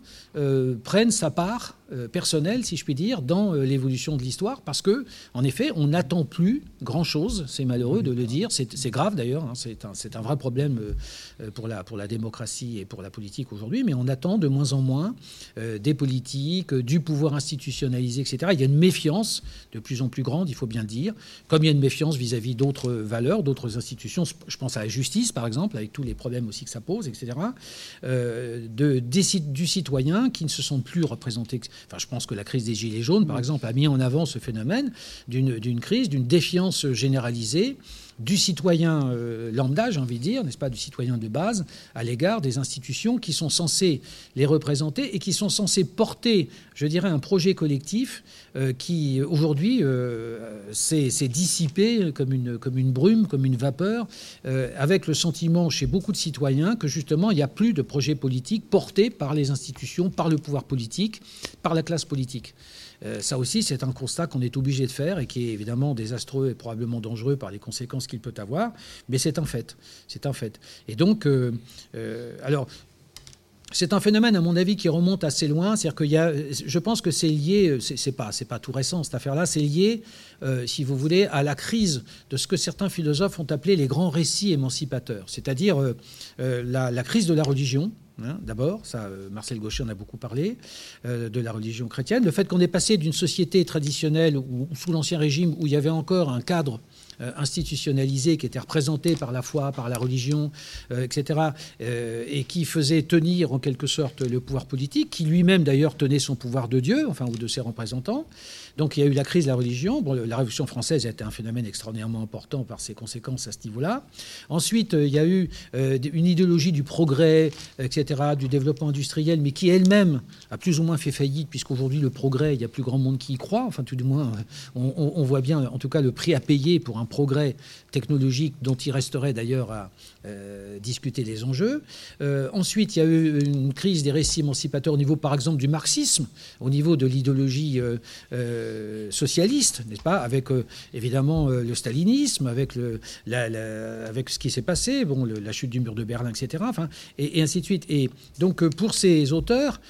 prenne sa part euh, personnelle, si je puis dire, dans l'évolution de l'histoire, parce que, en effet, on n'attend plus grand-chose. C'est malheureux de le dire, c'est grave d'ailleurs, hein. c'est un, vrai problème pour la, pour la démocratie et pour la politique aujourd'hui, mais on attend de moins en moins des politiques, du pouvoir institutionnalisé, etc. Il y a une méfiance de plus en plus grande, il faut bien le dire, comme il y a une méfiance vis vis-à-vis d'autres valeurs, d'autres institutions. Je pense à la justice, par exemple, avec tous les problèmes aussi que ça pose, etc. Euh, de, du citoyen qui ne se sent plus représenté. Enfin, je pense que la crise des Gilets jaunes, par exemple, a mis en avant ce phénomène d'une crise, d'une défiance généralisée du citoyen euh, lambda, j'ai envie de dire, n'est-ce pas, du citoyen de base, à l'égard des institutions qui sont censées les représenter et qui sont censées porter, je dirais, un projet collectif euh, qui, aujourd'hui, euh, s'est dissipé comme une, comme une brume, comme une vapeur, avec le sentiment chez beaucoup de citoyens que, justement, il n'y a plus de projet politique porté par les institutions, par le pouvoir politique, par la classe politique. Euh, ça aussi, c'est un constat qu'on est obligé de faire et qui est évidemment désastreux et probablement dangereux par les conséquences qu'il peut avoir, mais c'est un fait. C'est un fait. Et donc, euh, euh, alors, c'est un phénomène, à mon avis, qui remonte assez loin. C'est-à-dire qu'il y a, je pense que c'est lié, c'est pas, c'est pas tout récent cette affaire-là, c'est lié, si vous voulez, à la crise de ce que certains philosophes ont appelé les grands récits émancipateurs, c'est-à-dire la, crise de la religion, Hein, d'abord, ça, euh, Marcel Gaucher en a beaucoup parlé, euh, de la religion chrétienne. Le fait qu'on est passé d'une société traditionnelle ou sous l'Ancien Régime où il y avait encore un cadre euh, institutionnalisé qui était représenté par la foi, par la religion, etc., et qui faisait tenir en quelque sorte le pouvoir politique, qui lui-même d'ailleurs tenait son pouvoir de Dieu, enfin, ou de ses représentants. Donc il y a eu la crise de la religion. La Révolution française a été un phénomène extraordinairement important par ses conséquences à ce niveau-là. Ensuite, euh, il y a eu euh, une idéologie du progrès, etc., du développement industriel, mais qui elle-même a plus ou moins fait faillite, puisqu'aujourd'hui, le progrès, il y a plus grand monde qui y croit. Enfin, tout du moins, on, voit bien, en tout cas, le prix à payer pour un progrès technologique dont il resterait d'ailleurs à euh, discuter les enjeux. ensuite, il y a eu une crise des récits émancipateurs au niveau, par exemple, du marxisme, au niveau de l'idéologie euh, socialiste, n'est-ce pas Avec euh, évidemment euh, le stalinisme, avec, le, avec ce qui s'est passé, bon, la chute du mur de Berlin, etc. Enfin, et, ainsi de suite. Et donc pour ces auteurs,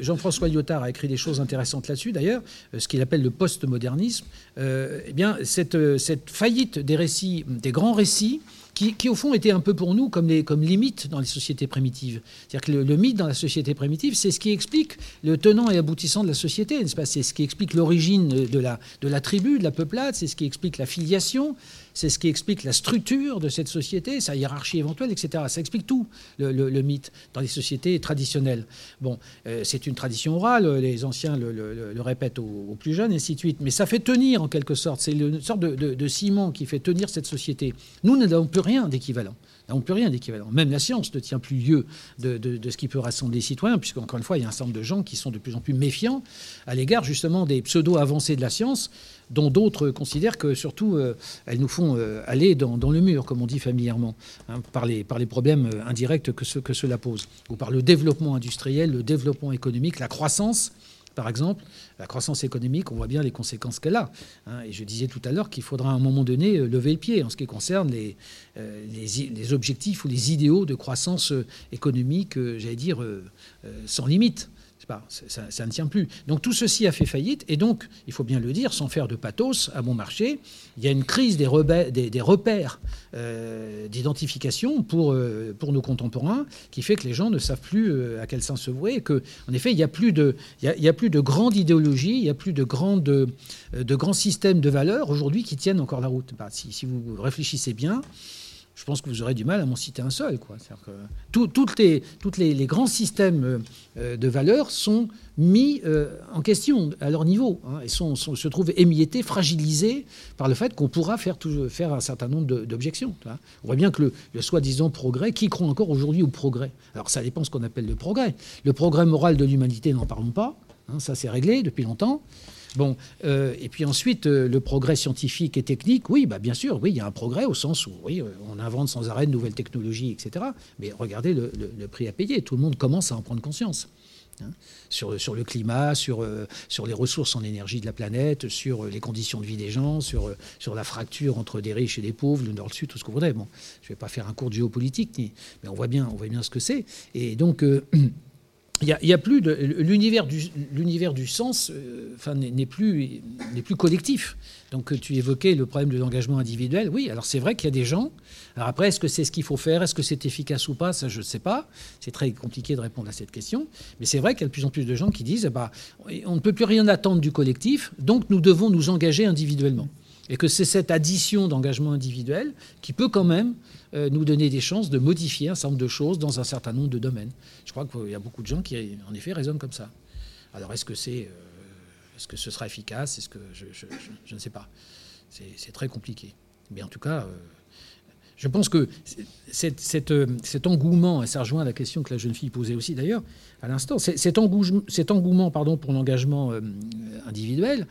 Jean-François Lyotard a écrit des choses intéressantes là-dessus, d'ailleurs, ce qu'il appelle le postmodernisme. eh bien, cette, cette faillite des récits, des grands récits, qui, au fond était un peu pour nous comme, les, comme limite dans les sociétés primitives. C'est-à-dire que le, mythe dans la société primitive, c'est ce qui explique le tenant et aboutissant de la société, n'est-ce pas? C'est ce qui explique l'origine de la, de la tribu, de la peuplade, c'est ce qui explique la filiation, c'est ce qui explique la structure de cette société, sa hiérarchie éventuelle, etc. Ça explique tout, le, mythe, dans les sociétés traditionnelles. Bon, euh, c'est une tradition orale, les anciens le, répètent aux, plus jeunes, et ainsi de suite. Mais ça fait tenir, en quelque sorte. C'est une sorte de, ciment qui fait tenir cette société. Nous, n'avons plus rien d'équivalent. N'avons plus rien d'équivalent. Même la science ne tient plus lieu de, de, ce qui peut rassembler les citoyens, puisqu'encore une fois, il y a un certain nombre de gens qui sont de plus en plus méfiants à l'égard justement des pseudo-avancées de la science, dont d'autres considèrent que surtout euh, elles nous font euh, aller dans, le mur, comme on dit familièrement, hein, par, les, problèmes euh, indirects que, ce, que cela pose, ou par le développement industriel, le développement économique, la croissance. Par exemple, la croissance économique, on voit bien les conséquences qu'elle a. Hein. et je disais tout à l'heure qu'il faudra à un moment donné lever le pied en ce qui concerne les, les, les objectifs ou les idéaux de croissance économique, j'allais dire, sans limite ça, ne tient plus. Donc tout ceci a fait faillite, et donc, il faut bien le dire, sans faire de pathos, à bon marché, il y a une crise des, repères euh, d'identification pour, euh, pour nos contemporains, qui fait que les gens ne savent plus euh, à quel sens se vouer, et que, en effet, il n'y a, plus de, il a plus de grande idéologie, il n'y a plus de, grands systèmes de valeurs aujourd'hui qui tiennent encore la route. Bah, si vous réfléchissez bien, je pense que vous aurez du mal à m'en citer un seul. Quoi. Toutes les, grands systèmes euh, de valeurs sont mis euh, en question à leur niveau hein, se trouvent émiettés, fragilisés par le fait qu'on pourra faire, un certain nombre d'objections. On voit bien que le, le soi-disant progrès, qui croit encore aujourd'hui au progrès? Alors ça dépend ce qu'on appelle le progrès. Le progrès moral de l'humanité, n'en parlons pas. Hein, ça c'est réglé depuis longtemps. Bon, euh, et puis ensuite, euh, le progrès scientifique et technique, oui, bah bien sûr, oui, il y a un progrès au sens où, oui, euh, on invente sans arrêt de nouvelles technologies, etc. Mais regardez le, prix à payer. Tout le monde commence à en prendre conscience. Hein, sur, sur, le climat, sur, sur les ressources en énergie de la planète, sur les conditions de vie des gens, sur, sur la fracture entre des riches et des pauvres, le nord-sud, tout ce que vous voudrez. Bon, je ne vais pas faire un cours de géopolitique, mais on voit bien, on voit bien ce que c'est. Et donc, [clears throat] il n'y a, plus de l'univers du l'univers du sens euh, n'est plus n'est plus collectif. Donc tu évoquais le problème de l'engagement individuel. Oui alors c'est vrai qu'il y a des gens. Alors après est-ce que c'est ce qu'il faut faire? Est-ce que c'est efficace ou pas? Ça je ne sais pas. C'est très compliqué de répondre à cette question. Mais c'est vrai qu'il y a de plus en plus de gens qui disent bah on ne peut plus rien attendre du collectif donc nous devons nous engager individuellement Et que c'est cette addition d'engagement individuel qui peut quand même euh, nous donner des chances de modifier un certain nombre de choses dans un certain nombre de domaines. Je crois qu'il y a beaucoup de gens qui, en effet, raisonnent comme ça. Alors, est-ce que, c'est, euh, est-ce que ce sera efficace? Est-ce que je, ne sais pas. C'est, très compliqué. Mais en tout cas, euh, je pense que cet engouement, et ça rejoint la question que la jeune fille posait aussi d'ailleurs à l'instant, cet engouement, cet engouement pardon, pour l'engagement individuel,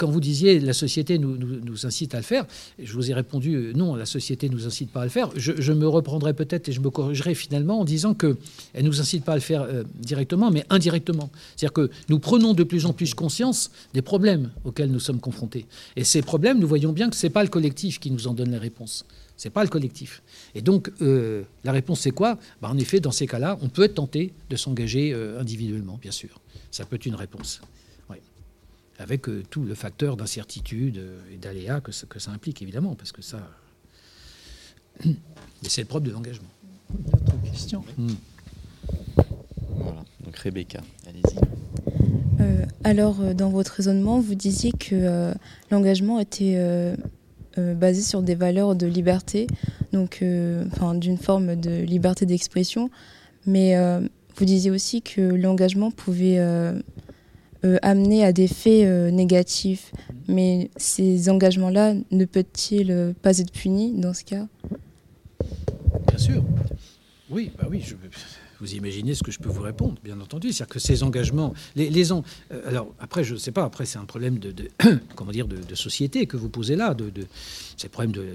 quand vous disiez la société nous, nous, incite à le faire, je vous ai répondu euh, non, la société nous incite pas à le faire. Je, me reprendrai peut-être et je me corrigerai finalement en disant qu'elle ne nous incite pas à le faire euh, directement, mais indirectement. C'est-à-dire que nous prenons de plus en plus conscience des problèmes auxquels nous sommes confrontés. Et ces problèmes, nous voyons bien que ce n'est pas le collectif qui nous en donne les réponses. Ce n'est pas le collectif. Et donc, euh, la réponse, c'est quoi? Bah, En effet, dans ces cas-là, on peut être tenté de s'engager individuellement, bien sûr. Ça peut être une réponse avec euh, tout le facteur d'incertitude euh, et d'aléa que, que, ça implique, évidemment, parce que ça. [clears throat] Mais c'est le propre de l'engagement. D'autres questions? Hmm. Voilà, donc Rebecca, allez-y. Euh, alors, dans votre raisonnement, vous disiez que l'engagement était basé sur des valeurs de liberté, donc enfin, d'une forme de liberté d'expression, mais vous disiez aussi que l'engagement pouvait euh, amener à des faits euh, négatifs. Mais ces engagements-là ne peuvent-ils euh, pas être punis dans ce cas? Bien sûr. Oui, bah oui, vous imaginez ce que je peux vous répondre, bien entendu. C'est-à-dire que ces engagements, les, les alors après, je ne sais pas, après c'est un problème de, [coughs] comment dire, de, société que vous posez là, de, de c'est le problème de,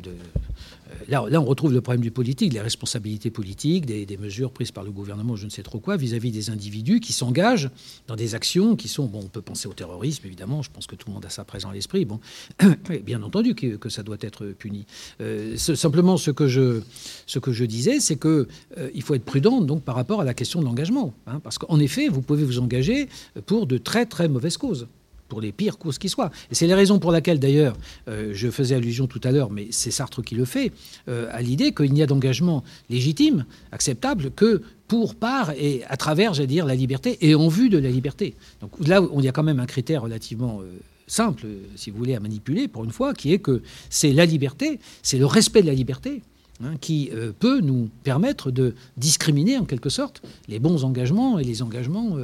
Là, on retrouve le problème du politique, les responsabilités politiques, des, mesures prises par le gouvernement, je ne sais trop quoi, vis-à-vis des individus qui s'engagent dans des actions qui sont, bon, on peut penser au terrorisme, évidemment, je pense que tout le monde a ça présent à l'esprit, bon, [coughs] bien entendu que, ça doit être puni. Euh, simplement, ce que je, disais, c'est qu'il euh, faut être prudent donc, par rapport à la question de l'engagement, hein, parce qu'en effet, vous pouvez vous engager pour de très, très mauvaises causes pour les pires causes qui soient. Et c'est les raisons pour lesquelles, d'ailleurs, euh, je faisais allusion tout à l'heure, mais c'est Sartre qui le fait, euh, à l'idée qu'il n'y a d'engagement légitime, acceptable, que pour, par et à travers, j'allais dire, la liberté et en vue de la liberté. Donc là, on y a quand même un critère relativement euh, simple, si vous voulez, à manipuler, pour une fois, qui est que c'est la liberté, c'est le respect de la liberté Hein, qui peut nous permettre de discriminer en quelque sorte les bons engagements et les engagements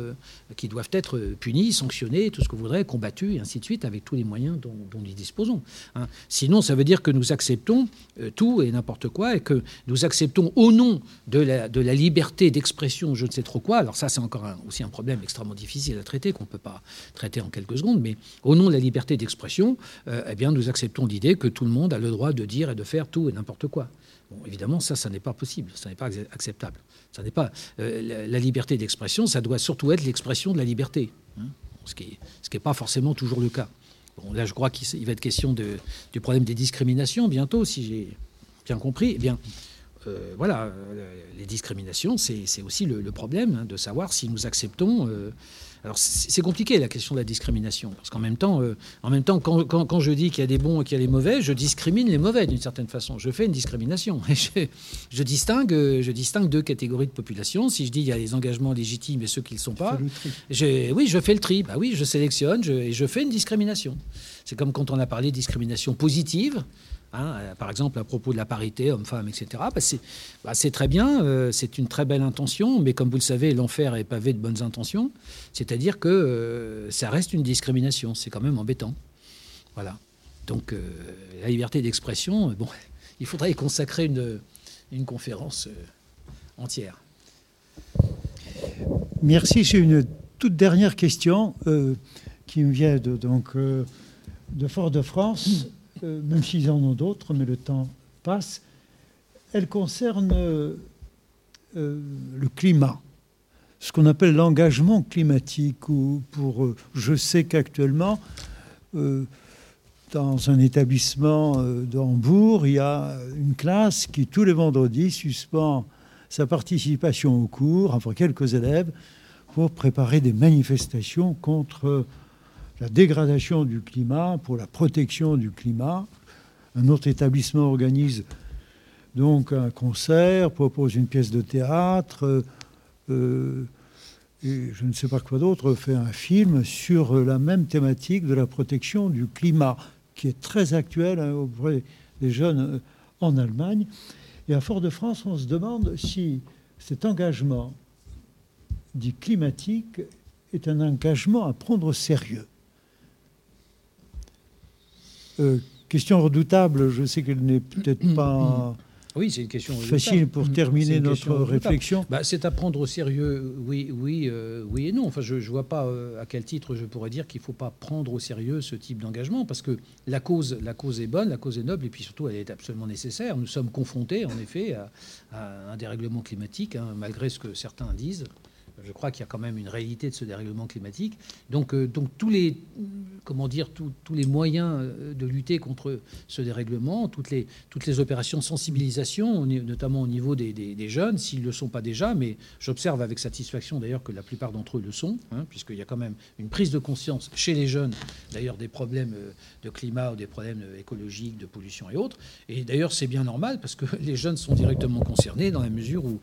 qui doivent être punis, sanctionnés, tout ce que vous voudrez, combattus et ainsi de suite avec tous les moyens dont, nous disposons. Hein. Sinon, ça veut dire que nous acceptons euh, tout et n'importe quoi et que nous acceptons au nom de la, liberté d'expression, je ne sais trop quoi. Alors ça, c'est encore aussi un problème extrêmement difficile à traiter qu'on ne peut pas traiter en quelques secondes, mais au nom de la liberté d'expression, eh bien, nous acceptons l'idée que tout le monde a le droit de dire et de faire tout et n'importe quoi évidemment, ça, ça n'est pas possible, ça n'est pas acceptable. Ça n'est pas euh, la, liberté d'expression, ça doit surtout être l'expression de la liberté, hein, ce qui n'est pas forcément toujours le cas. Bon, là, je crois qu'il va être question du problème des discriminations bientôt, si j'ai bien compris. Eh bien, euh, voilà, euh, les discriminations, c'est aussi le, problème hein, de savoir si nous acceptons alors c'est compliqué la question de la discrimination, parce qu'en même temps, euh, en même temps quand, je dis qu'il y a des bons et qu'il y a les mauvais, je discrimine les mauvais d'une certaine façon. Je fais une discrimination. [laughs] Je, distingue, je distingue deux catégories de population. Si je dis qu'il y a les engagements légitimes et ceux qui ne le sont pas, oui, je fais le tri. Bah oui, je sélectionne et je fais une discrimination. C'est comme quand on a parlé de discrimination positive. Hein, euh, par exemple, à propos de la parité homme-femme, etc. Bah, bah, c'est très bien, euh, c'est une très belle intention, mais comme vous le savez, l'enfer est pavé de bonnes intentions, c'est-à-dire que euh, ça reste une discrimination, c'est quand même embêtant. Voilà. Donc, la liberté d'expression, bon, [laughs] il faudrait y consacrer une, conférence entière. Merci. J'ai une toute dernière question qui me vient de, donc, de Fort-de-France. Euh, même s'ils en ont d'autres, mais le temps passe, elle concerne euh, le climat, ce qu'on appelle l'engagement climatique. Ou pour, euh, je sais qu'actuellement, dans un établissement de Hambourg, il y a une classe qui, tous les vendredis, suspend sa participation au cours, enfin quelques élèves, pour préparer des manifestations contre la dégradation du climat, pour la protection du climat. Un autre établissement organise donc un concert, propose une pièce de théâtre, euh, et je ne sais pas quoi d'autre, fait un film sur la même thématique de la protection du climat, qui est très actuel hein, auprès des jeunes euh, en Allemagne. Et à Fort-de-France, on se demande si cet engagement dit climatique est un engagement à prendre au sérieux. Euh, question redoutable, je sais qu'elle n'est peut-être pas oui, c'est une question facile pour mm. terminer notre réflexion. Bah, c'est à prendre au sérieux, oui, oui, euh, oui et non. Enfin, je ne vois pas euh, à quel titre je pourrais dire qu'il ne faut pas prendre au sérieux ce type d'engagement, parce que la cause, la cause est bonne, la cause est noble, et puis surtout, elle est absolument nécessaire. Nous sommes confrontés, en effet, à, un dérèglement climatique, hein, malgré ce que certains disent je crois qu'il y a quand même une réalité de ce dérèglement climatique. Donc, euh, donc tous les, comment dire, tous les moyens euh, de lutter contre ce dérèglement, toutes les, toutes les opérations de sensibilisation, notamment au niveau des, des, jeunes, s'ils ne le sont pas déjà, mais j'observe avec satisfaction d'ailleurs que la plupart d'entre eux le sont, hein, puisqu'il y a quand même une prise de conscience chez les jeunes, d'ailleurs des problèmes euh, de climat ou des problèmes écologiques, de pollution et autres. Et d'ailleurs, c'est bien normal parce que [laughs] les jeunes sont directement concernés dans la mesure où,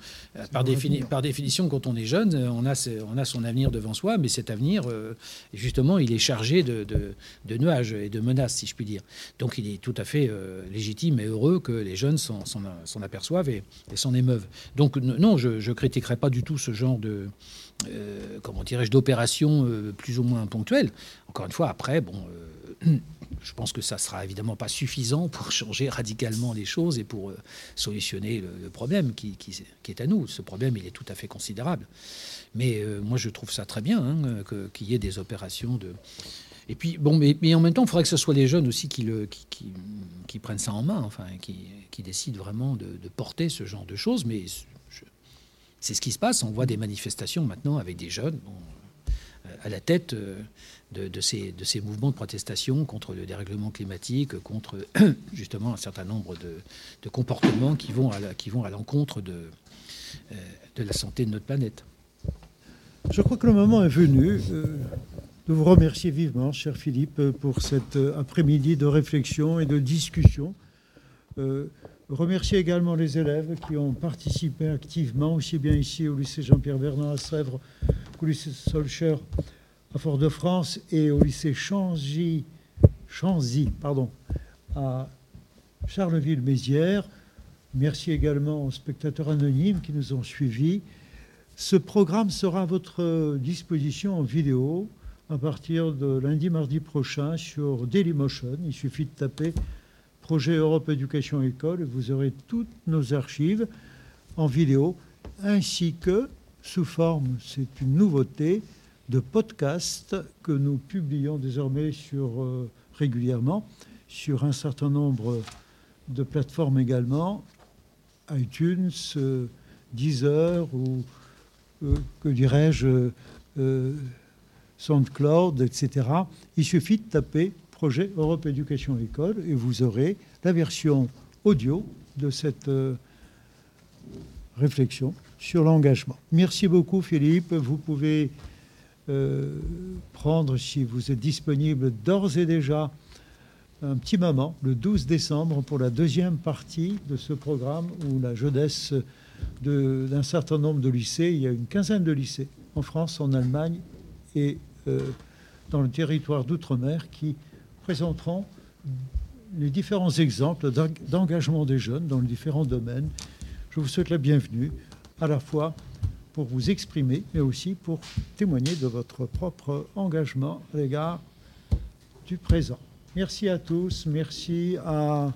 par, par définition, quand on est jeune, on a, on a son avenir devant soi, mais cet avenir, euh, justement, il est chargé de, nuages et de menaces, si je puis dire. Donc il est tout à fait euh, légitime et heureux que les jeunes s'en aperçoivent et, s'en émeuvent. Donc non, je ne critiquerai pas du tout ce genre de... Euh, comment dirais-je, d'opérations plus ou moins ponctuelles. Encore une fois, après, bon, je pense que ça sera évidemment pas suffisant pour changer radicalement les choses et pour solutionner le, problème qui, est à nous. Ce problème, il est tout à fait considérable. Mais euh, moi, je trouve ça très bien hein, qu'il y ait des opérations de. Et puis, bon, mais, en même temps, il faudrait que ce soit les jeunes aussi qui, prennent ça en main, enfin, qui, décident vraiment de, porter ce genre de choses. Mais c'est ce qui se passe. On voit des manifestations maintenant avec des jeunes euh, à la tête euh, de, ces, mouvements de protestation contre le dérèglement climatique, contre [coughs] justement un certain nombre de, comportements qui vont à l'encontre de, de la santé de notre planète. Je crois que le moment est venu euh, de vous remercier vivement, cher Philippe, pour cet euh, après-midi de réflexion et de discussion. Euh, remercier également les élèves qui ont participé activement, aussi bien ici au lycée Jean-Pierre Bernard à Sèvres qu'au lycée Solcher à Fort-de-France et au lycée Chanzy, à Charleville-Mézières. Merci également aux spectateurs anonymes qui nous ont suivis. Ce programme sera à votre disposition en vidéo à partir de lundi, mardi prochain sur Dailymotion. Il suffit de taper Projet Europe Éducation École vous aurez toutes nos archives en vidéo ainsi que sous forme, c'est une nouveauté, de podcasts que nous publions désormais sur, euh, régulièrement sur un certain nombre de plateformes également, iTunes, euh, Deezer ou euh, que dirais-je, SoundCloud, etc. Il suffit de taper projet Europe Éducation École et vous aurez la version audio de cette euh, réflexion sur l'engagement. Merci beaucoup Philippe. Vous pouvez prendre, si vous êtes disponible d'ores et déjà, un petit moment, le 12 décembre, pour la deuxième partie de ce programme où la jeunesse d'un certain nombre de lycées. Il y a une quinzaine de lycées en France, en Allemagne et euh, dans le territoire d'outre-mer qui présenteront les différents exemples d'engagement des jeunes dans les différents domaines. Je vous souhaite la bienvenue, à la fois pour vous exprimer, mais aussi pour témoigner de votre propre engagement à l'égard du présent. Merci à tous, merci à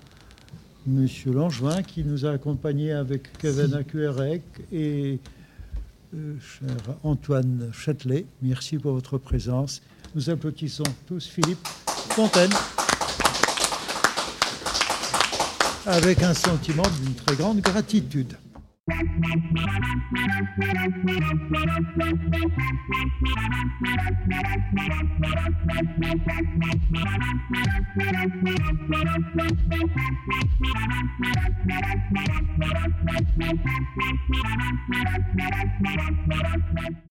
Monsieur Langevin qui nous a accompagnés avec Kevin Acuerec et euh, cher Antoine Châtelet. Merci pour votre présence. Nous applaudissons tous Philippe Avec un sentiment d'une très grande gratitude.